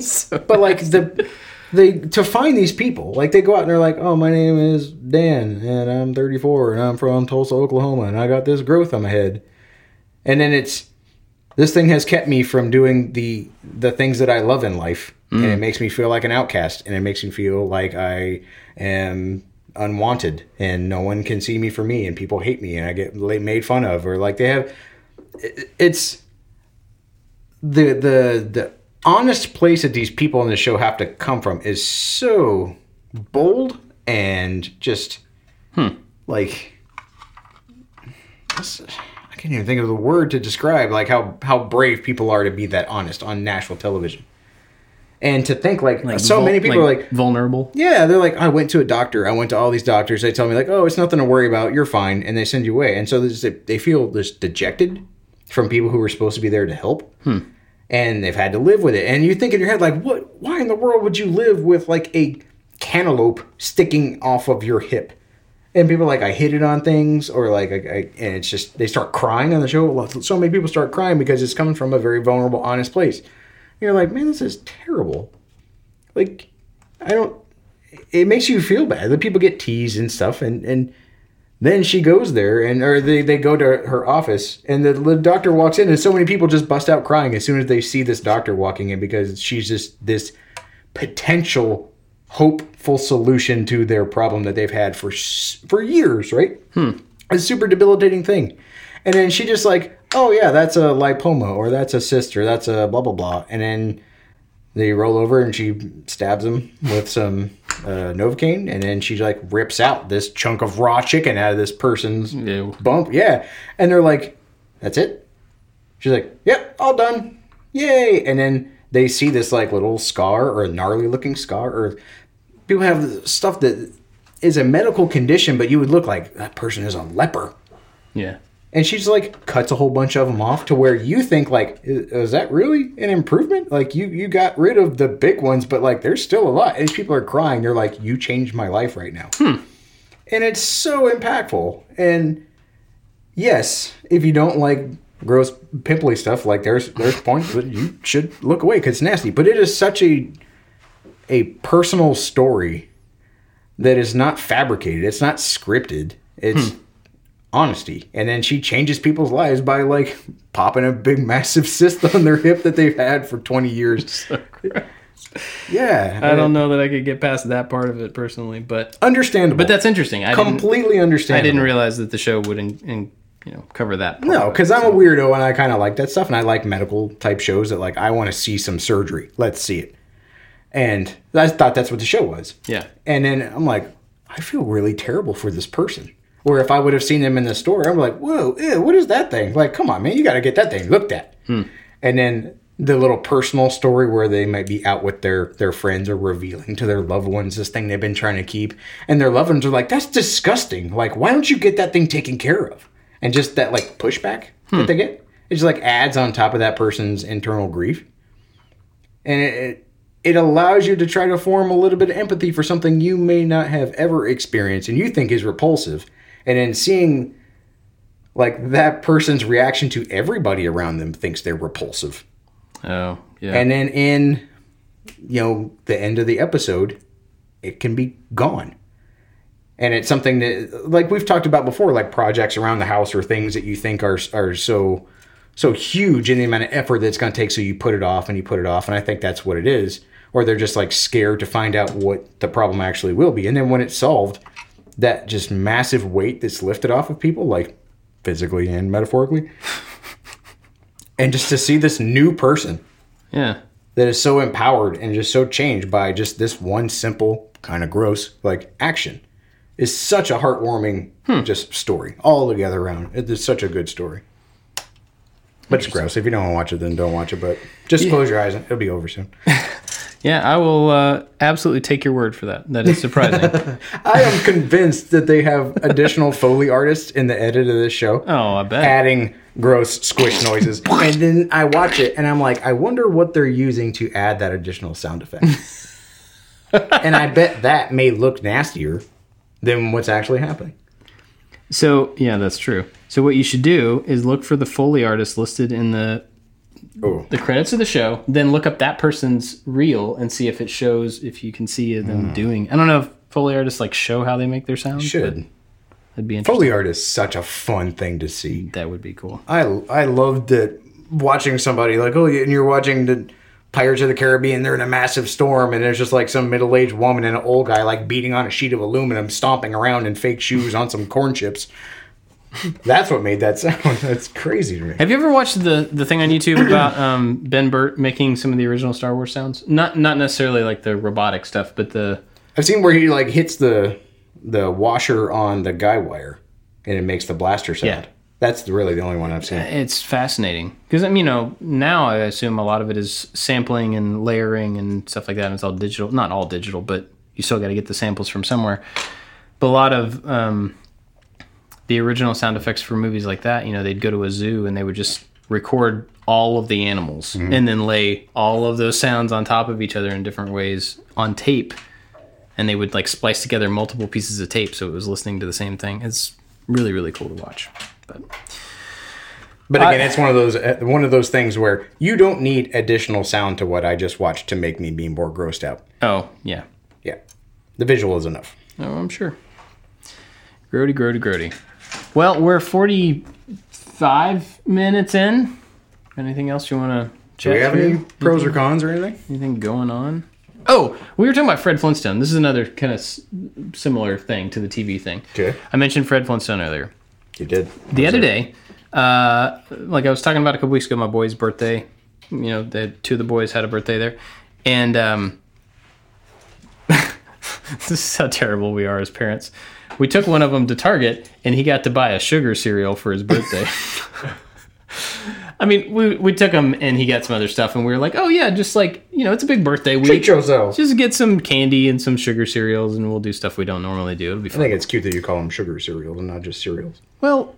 So- But like the they to find these people, like they go out and they're like, "Oh, my name is Dan, and I'm 34, and I'm from Tulsa, Oklahoma, and I got this growth on my head." And then it's this thing has kept me from doing the the things that I love in life, and it mm. makes me feel like an outcast, and it makes me feel like I am unwanted, and no one can see me for me, and people hate me, and I get made fun of, or like they have. It's the the the honest place that these people in the show have to come from is so bold and just hmm. like I can't even think of the word to describe like how how brave people are to be that honest on national television. And to think like, so vul- many people are like, vulnerable. yeah, they're like, I went to a doctor. I went to all these doctors. They tell me like, oh, it's nothing to worry about. You're fine, and they send you away. And so there's, they feel this dejected from people who were supposed to be there to help, hmm. And they've had to live with it. And you think in your head like, what? Why in the world would you live with like a cantaloupe sticking off of your hip? And people are like, I hit it on things, or like, I, I, and it's just they start crying on the show. So many people start crying because it's coming from a very vulnerable, honest place. And you're like, man, this is terrible. Like I don't. It makes you feel bad. The people get teased and stuff, and and then she goes there, and or they they go to her office, and the, the doctor walks in, and so many people just bust out crying as soon as they see this doctor walking in because she's just this potential hopeful solution to their problem that they've had for for years, right? Hmm. A super debilitating thing. And then she just like, oh yeah, that's a lipoma, or that's a cyst, or that's a blah blah blah. And then they roll over and she stabs him with some uh, Novocaine, and then she like rips out this chunk of raw chicken out of this person's Ew. bump. Yeah, and they're like, "That's it." She's like, "Yep, all done, yay!" And then they see this like little scar or a gnarly looking scar, or people have stuff that is a medical condition, but you would look like that person is a leper. Yeah. And she's like cuts a whole bunch of them off to where you think like, is, is that really an improvement? Like you you got rid of the big ones, but like there's still a lot. And people are crying. They're like, you changed my life right now. hmm. And it's so impactful. And yes, if you don't like gross pimply stuff, like there's there's points that you should look away because it's nasty. But it is such a a personal story that is not fabricated. It's not scripted. It's honesty. And then she changes people's lives by like popping a big massive cyst on their hip that they've had for 20 years. yeah. I don't know that I could get past that part of it personally, but Understandable. but that's interesting. I completely understand. I didn't realize that the show would in, in, you know cover that. Part No, because I'm a weirdo and I kind of like that stuff, and I like medical type shows that like I want to see some surgery. Let's see it. And I thought that's what the show was. yeah, And then I'm like, I feel really terrible for this person. Or if I would have seen them in the store, I'm like, whoa, ew, what is that thing? Like, come on, man, you got to get that thing looked at. Hmm. And then the little personal story where they might be out with their their friends or revealing to their loved ones this thing they've been trying to keep, and their loved ones are like, "That's disgusting! Like, why don't you get that thing taken care of?" And just that like pushback that hmm. they get, it just like adds on top of that person's internal grief, and it, it it allows you to try to form a little bit of empathy for something you may not have ever experienced and you think is repulsive, and then seeing like that person's reaction to everybody around them thinks they're repulsive. oh yeah, And then in you know the end of the episode, it can be gone. And it's something that like we've talked about before, like projects around the house or things that you think are are so so huge in the amount of effort that it's going to take so you put it off and you put it off and I think that's what it is or they're just like scared to find out what the problem actually will be and then when it's solved that just massive weight that's lifted off of people like physically and metaphorically. And just to see this new person yeah, that is so empowered and just so changed by just this one simple kind of gross like action is such a heartwarming hmm. just story all together around. It is such a good story. But it's gross. If you don't want to watch it then don't watch it but just close your eyes and it'll be over soon yeah. I will uh, absolutely take your word for that. That is surprising. i am convinced that they have additional foley artists in the edit of this show oh, I bet. adding gross squish noises and then i watch it and i'm like i wonder what they're using to add that additional sound effect and i bet that may look nastier than what's actually happening So yeah, that's true. So what you should do is look for the foley artist listed in the oh the credits of the show. Then look up that person's reel and see if it shows if you can see them hmm. doing. I don't know if foley artists like show how they make their sounds. should That'd be interesting. foley art is such a fun thing to see That would be cool. i i loved it watching somebody like oh and you're watching the Pirates of the Caribbean, they're in a massive storm, and there's just like some middle aged woman and an old guy like beating on a sheet of aluminum, stomping around in fake shoes on some corn chips. That's what made that sound. That's crazy to me. Have you ever watched the the thing on YouTube about um, Ben Burtt making some of the original Star Wars sounds? Not not necessarily like the robotic stuff, but the I've seen where he like hits the the washer on the guy wire, and it makes the blaster sound. Yeah. That's really the only one I've seen. it's fascinating because I mean, you know now I assume a lot of it is sampling and layering and stuff like that. And it's all digital, not all digital, but you still got to get the samples from somewhere. But a lot of um, the original sound effects for movies like that, you know, they'd go to a zoo and they would just record all of the animals and then lay all of those sounds on top of each other in different ways on tape. And they would like splice together multiple pieces of tape so it was listening to the same thing. It's really, really cool to watch. But But again, it's one of those uh, one of those things where you don't need additional sound to what I just watched to make me be more grossed out. oh, yeah, yeah. the visual is enough. Oh, I'm sure. Grody, grody, grody. Well, we're 45 minutes in. Anything else you want to check? Do we have through? any pros or cons or anything? Anything going on? Oh, we were talking about Fred Flintstone. This is another kind of s- similar thing to the TV thing. Okay. I mentioned Fred Flintstone earlier. You did. The other day, uh, like I was talking about a couple weeks ago, my boy's birthday. You know, the two of the boys had a birthday there, and um, this is how terrible we are as parents. We took one of them to Target, and he got to buy a sugar cereal for his birthday. I mean, we we took him, and he got some other stuff, and we were like, "Oh yeah, just like you know, it's a big birthday week. Treat yourself. Just get some candy and some sugar cereals, and we'll do stuff we don't normally do. It'll be I fun." think it's cute that you call them sugar cereals and not just cereals. Well,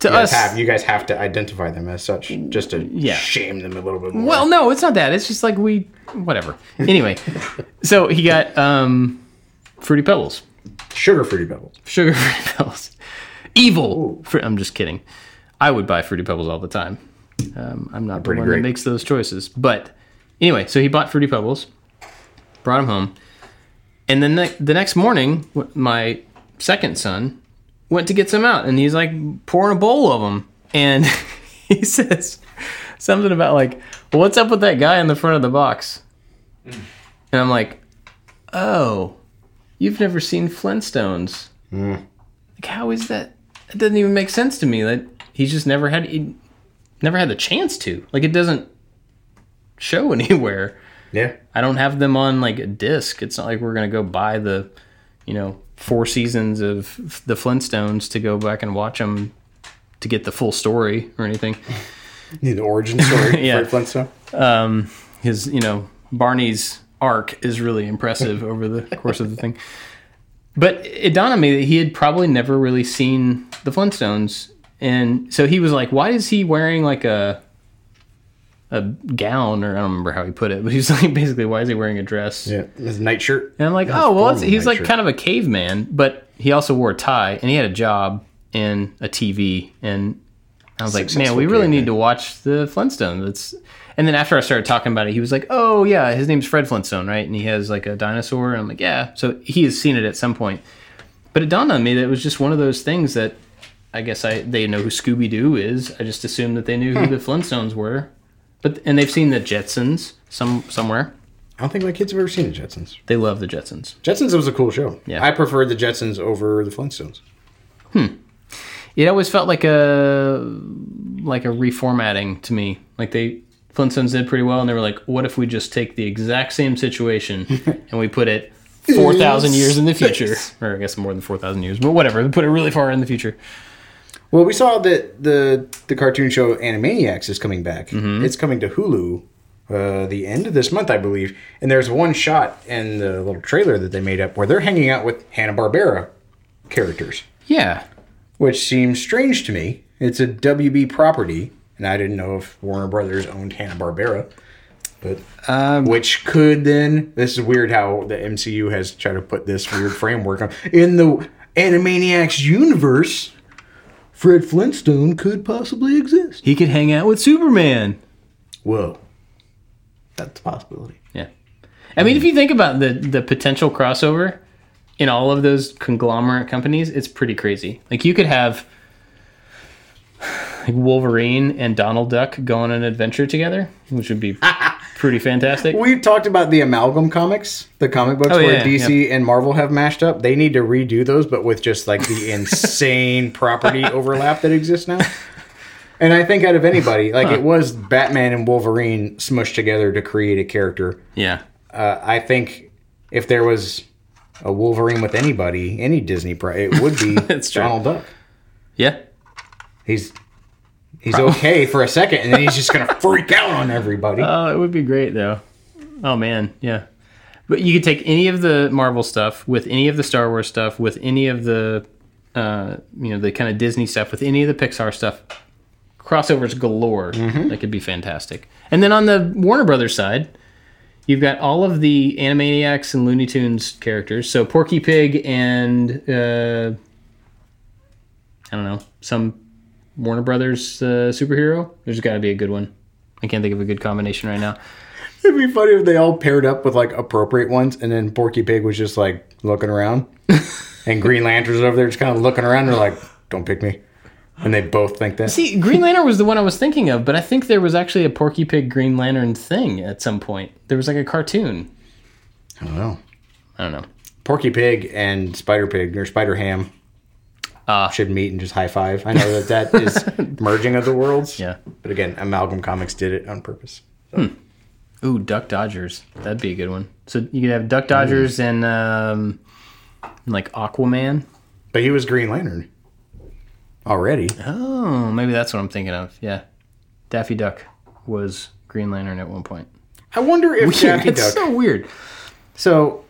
to You guys, us, have, you guys have to identify them as such, just to Yeah. shame them a little bit more. Well, no, it's not that. It's just like we, whatever. Anyway, so he got um, fruity pebbles, sugar fruity pebbles. sugar fruity pebbles, evil. Fr- I'm just kidding. I would buy fruity pebbles all the time. Um, I'm not the pretty one great. that makes those choices. But anyway, so he bought fruity pebbles, brought them home, and then the, the next morning, my second son went to get some out, and he's like pouring a bowl of them, and he says something about like, well, "What's up with that guy in the front of the box?" And I'm like, "Oh, you've never seen Flintstones? Like, how is that? It doesn't even make sense to me. That he's just never had he never had the chance to. Like, it doesn't show anywhere. Yeah. I don't have them on like a disc. It's not like we're gonna go buy the, you know, four seasons of the Flintstones to go back and watch them to get the full story or anything. Need the origin story Yeah. for Flintstone. Um, his, you know, Barney's arc is really impressive over the course of the thing. But it dawned on me that he had probably never really seen the Flintstones, and so he was like, "Why is he wearing like a a gown?" Or I don't remember how he put it, but he was like, basically, "Why is he wearing a dress?" Yeah. His nightshirt. And I'm like, "Oh, well, he's like kind of a caveman, but he also wore a tie, and he had a job and a TV." And I was like, "Man, we really caveman. need to watch the Flintstones." It's and then after I started talking about it, he was like, "Oh yeah, his name's Fred Flintstone, right?" And he has like a dinosaur. And I'm like, "Yeah." So he has seen it at some point. But it dawned on me that it was just one of those things that I guess I they know who Scooby Doo is. I just assumed that they knew who the Flintstones were. But and they've seen the Jetsons some somewhere. I don't think my kids have ever seen the Jetsons. They love the Jetsons. Jetsons was a cool show. Yeah. I preferred the Jetsons over the Flintstones. Hmm. It always felt like a like a reformatting to me. Like they Flintstones did pretty well, and they were like, "What if we just take the exact same situation and we put it four thousand years in the future, or I guess more than four thousand years, but whatever. We put it really far in the future." Well, we saw that the the cartoon show Animaniacs is coming back. Mm-hmm. It's coming to Hulu uh, the end of this month, I believe. And there's one shot in the little trailer that they made up where they're hanging out with Hanna Barbera characters, Yeah, which seems strange to me. It's a WB property, and I didn't know if Warner Brothers owned Hanna Barbera. But um, which could then this is weird how the MCU has tried to put this weird framework on in the Animaniacs universe. Fred Flintstone could possibly exist. he could hang out with Superman. Whoa, that's a possibility. Yeah, I mean, if you think about the the potential crossover in all of those conglomerate companies, it's pretty crazy. Like you could have like Wolverine and Donald Duck go on an adventure together, which would be pretty fantastic. We talked about the amalgam comics, the comic books Oh, where yeah, DC and Marvel have mashed up. They need to redo those, but with just like the insane property overlap that exists now. And I think out of anybody, like it was Batman and Wolverine smushed together to create a character. Yeah, Uh, I think if there was a Wolverine with anybody, any Disney, pro- it would be That's true. Donald Duck. yeah. He's he's okay for a second, and then he's just gonna freak out on everybody. Oh, it would be great though. Oh man, yeah. But you could take any of the Marvel stuff with any of the Star Wars stuff with any of the uh, you know the kind of Disney stuff with any of the Pixar stuff. Crossovers galore. That could be fantastic. And then on the Warner Brothers side, you've got all of the Animaniacs and Looney Tunes characters. So Porky Pig and uh, I don't know some Warner Brothers uh, superhero. There's got to be a good one. I can't think of a good combination right now. It'd be funny if they all paired up with like appropriate ones, and then Porky Pig was just like looking around, and Green Lantern's over there just kind of looking around. They're like, "Don't pick me," and they both think that. See, Green Lantern was the one I was thinking of, but I think there was actually a Porky Pig Green Lantern thing at some point. There was like a cartoon. I don't know. I don't know. Porky Pig and Spider Pig or Spider Ham Ah. should meet and just high five. I know that that is merging of the worlds. Yeah. But again, Amalgam Comics did it on purpose. Ooh, Duck Dodgers. That'd be a good one. So you could have Duck Dodgers and um, like Aquaman. But he was Green Lantern already. Oh, maybe that's what I'm thinking of. Yeah, Daffy Duck was Green Lantern at one point. I wonder if Daffy Duck. it's so weird. So,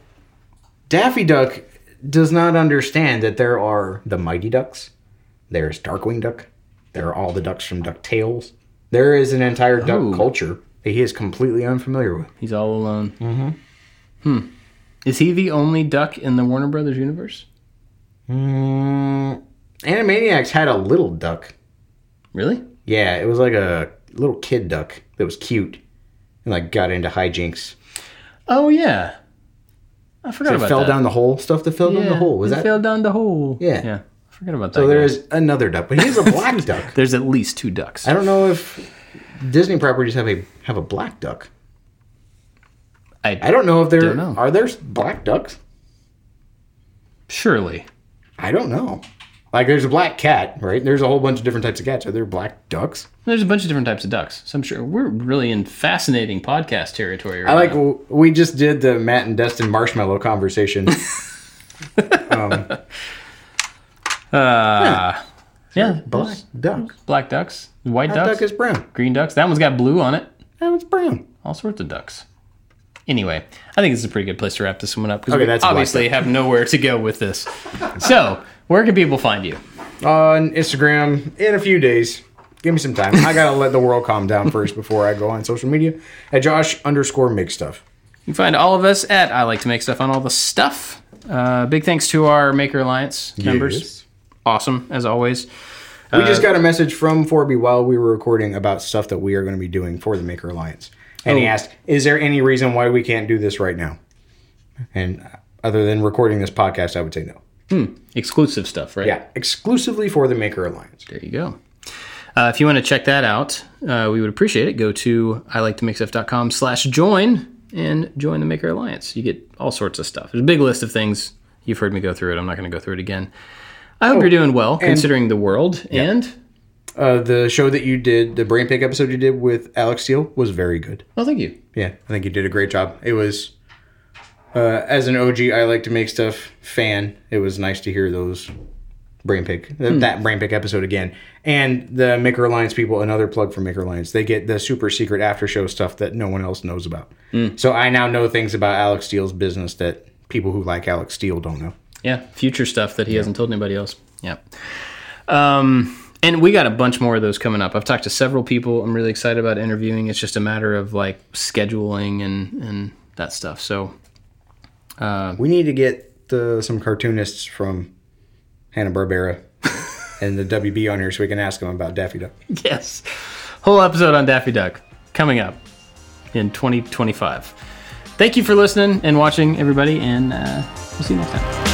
Daffy Duck does not understand that there are the Mighty Ducks, there's Darkwing Duck, there are all the ducks from DuckTales. There is an entire duck Oh. culture that he is completely unfamiliar with. He's all alone. Mm-hmm. Hmm. Is he the only duck in the Warner Brothers universe? Mm, Animaniacs had a little duck. Really? Yeah, it was like a little kid duck that was cute and like got into hijinks. Oh yeah. I forgot That about fell that. down the hole. Stuff that fell down the hole. Was it that? fell down the hole? Yeah. Yeah. I forgot about that. so there guy. is another duck, but he's a black duck. There's at least two ducks. I don't know if Disney properties have a have a black duck. I, I don't know if there Don't know. are there black ducks. surely. I don't know. Like there's a black cat, right? There's a whole bunch of different types of cats. Are there black ducks? There's a bunch of different types of ducks. So I'm sure we're really in fascinating podcast territory right I like now. we just did the Matt and Destin marshmallow conversation. Uh, yeah. black duck. Black ducks, white That ducks, duck is brown. green ducks. That one's got blue on it. That it's brown. All sorts of ducks. Anyway, I think this is a pretty good place to wrap this one up because Okay, we that's obviously have nowhere to go with this. So, where can people find you? On Instagram in a few days. Give me some time. I gotta let the world calm down first before I go on social media. At Josh underscore make stuff. You can find all of us at I Like to Make Stuff on all the stuff. Uh, big thanks to our Maker Alliance members. Yes. Awesome, as always. We Uh, just got a message from Forby while we were recording about stuff that we are going to be doing for the Maker Alliance. And he Oh. asked, Is there any reason why we can't do this right now? And other than recording this podcast, I would say no. Exclusive stuff, right? Yeah, exclusively for the Maker Alliance. There you go. Uh, if you want to check that out, uh, we would appreciate it. Go to I like to make stuff.com slash join and join the Maker Alliance. You get all sorts of stuff. There's a big list of things. You've heard me go through it. I'm not going to go through it again. I hope you're doing well considering the world. And, Uh, the show that you did, the Brain Pick episode you did with Alex Steele, was very good. well, thank you. Yeah, I think you did a great job. It was, uh, as an OG, I like to make stuff fan. It was nice to hear those Brain Pick, th- that Brain Pick episode again. And the Maker Alliance people, another plug for Maker Alliance, they get the super secret after show stuff that no one else knows about. So I now know things about Alex Steele's business that people who like Alex Steele don't know. Yeah, future stuff that he hasn't told anybody else. Yeah. Um, and we got a bunch more of those coming up. I've talked to several people. I'm really excited about interviewing. It's just a matter of like scheduling and and that stuff. So We need to get the, some cartoonists from Hanna Barbera and the WB on here so we can ask them about Daffy Duck. yes, whole episode on Daffy Duck coming up in 2025. Thank you for listening and watching, everybody, and uh, we'll see you next time.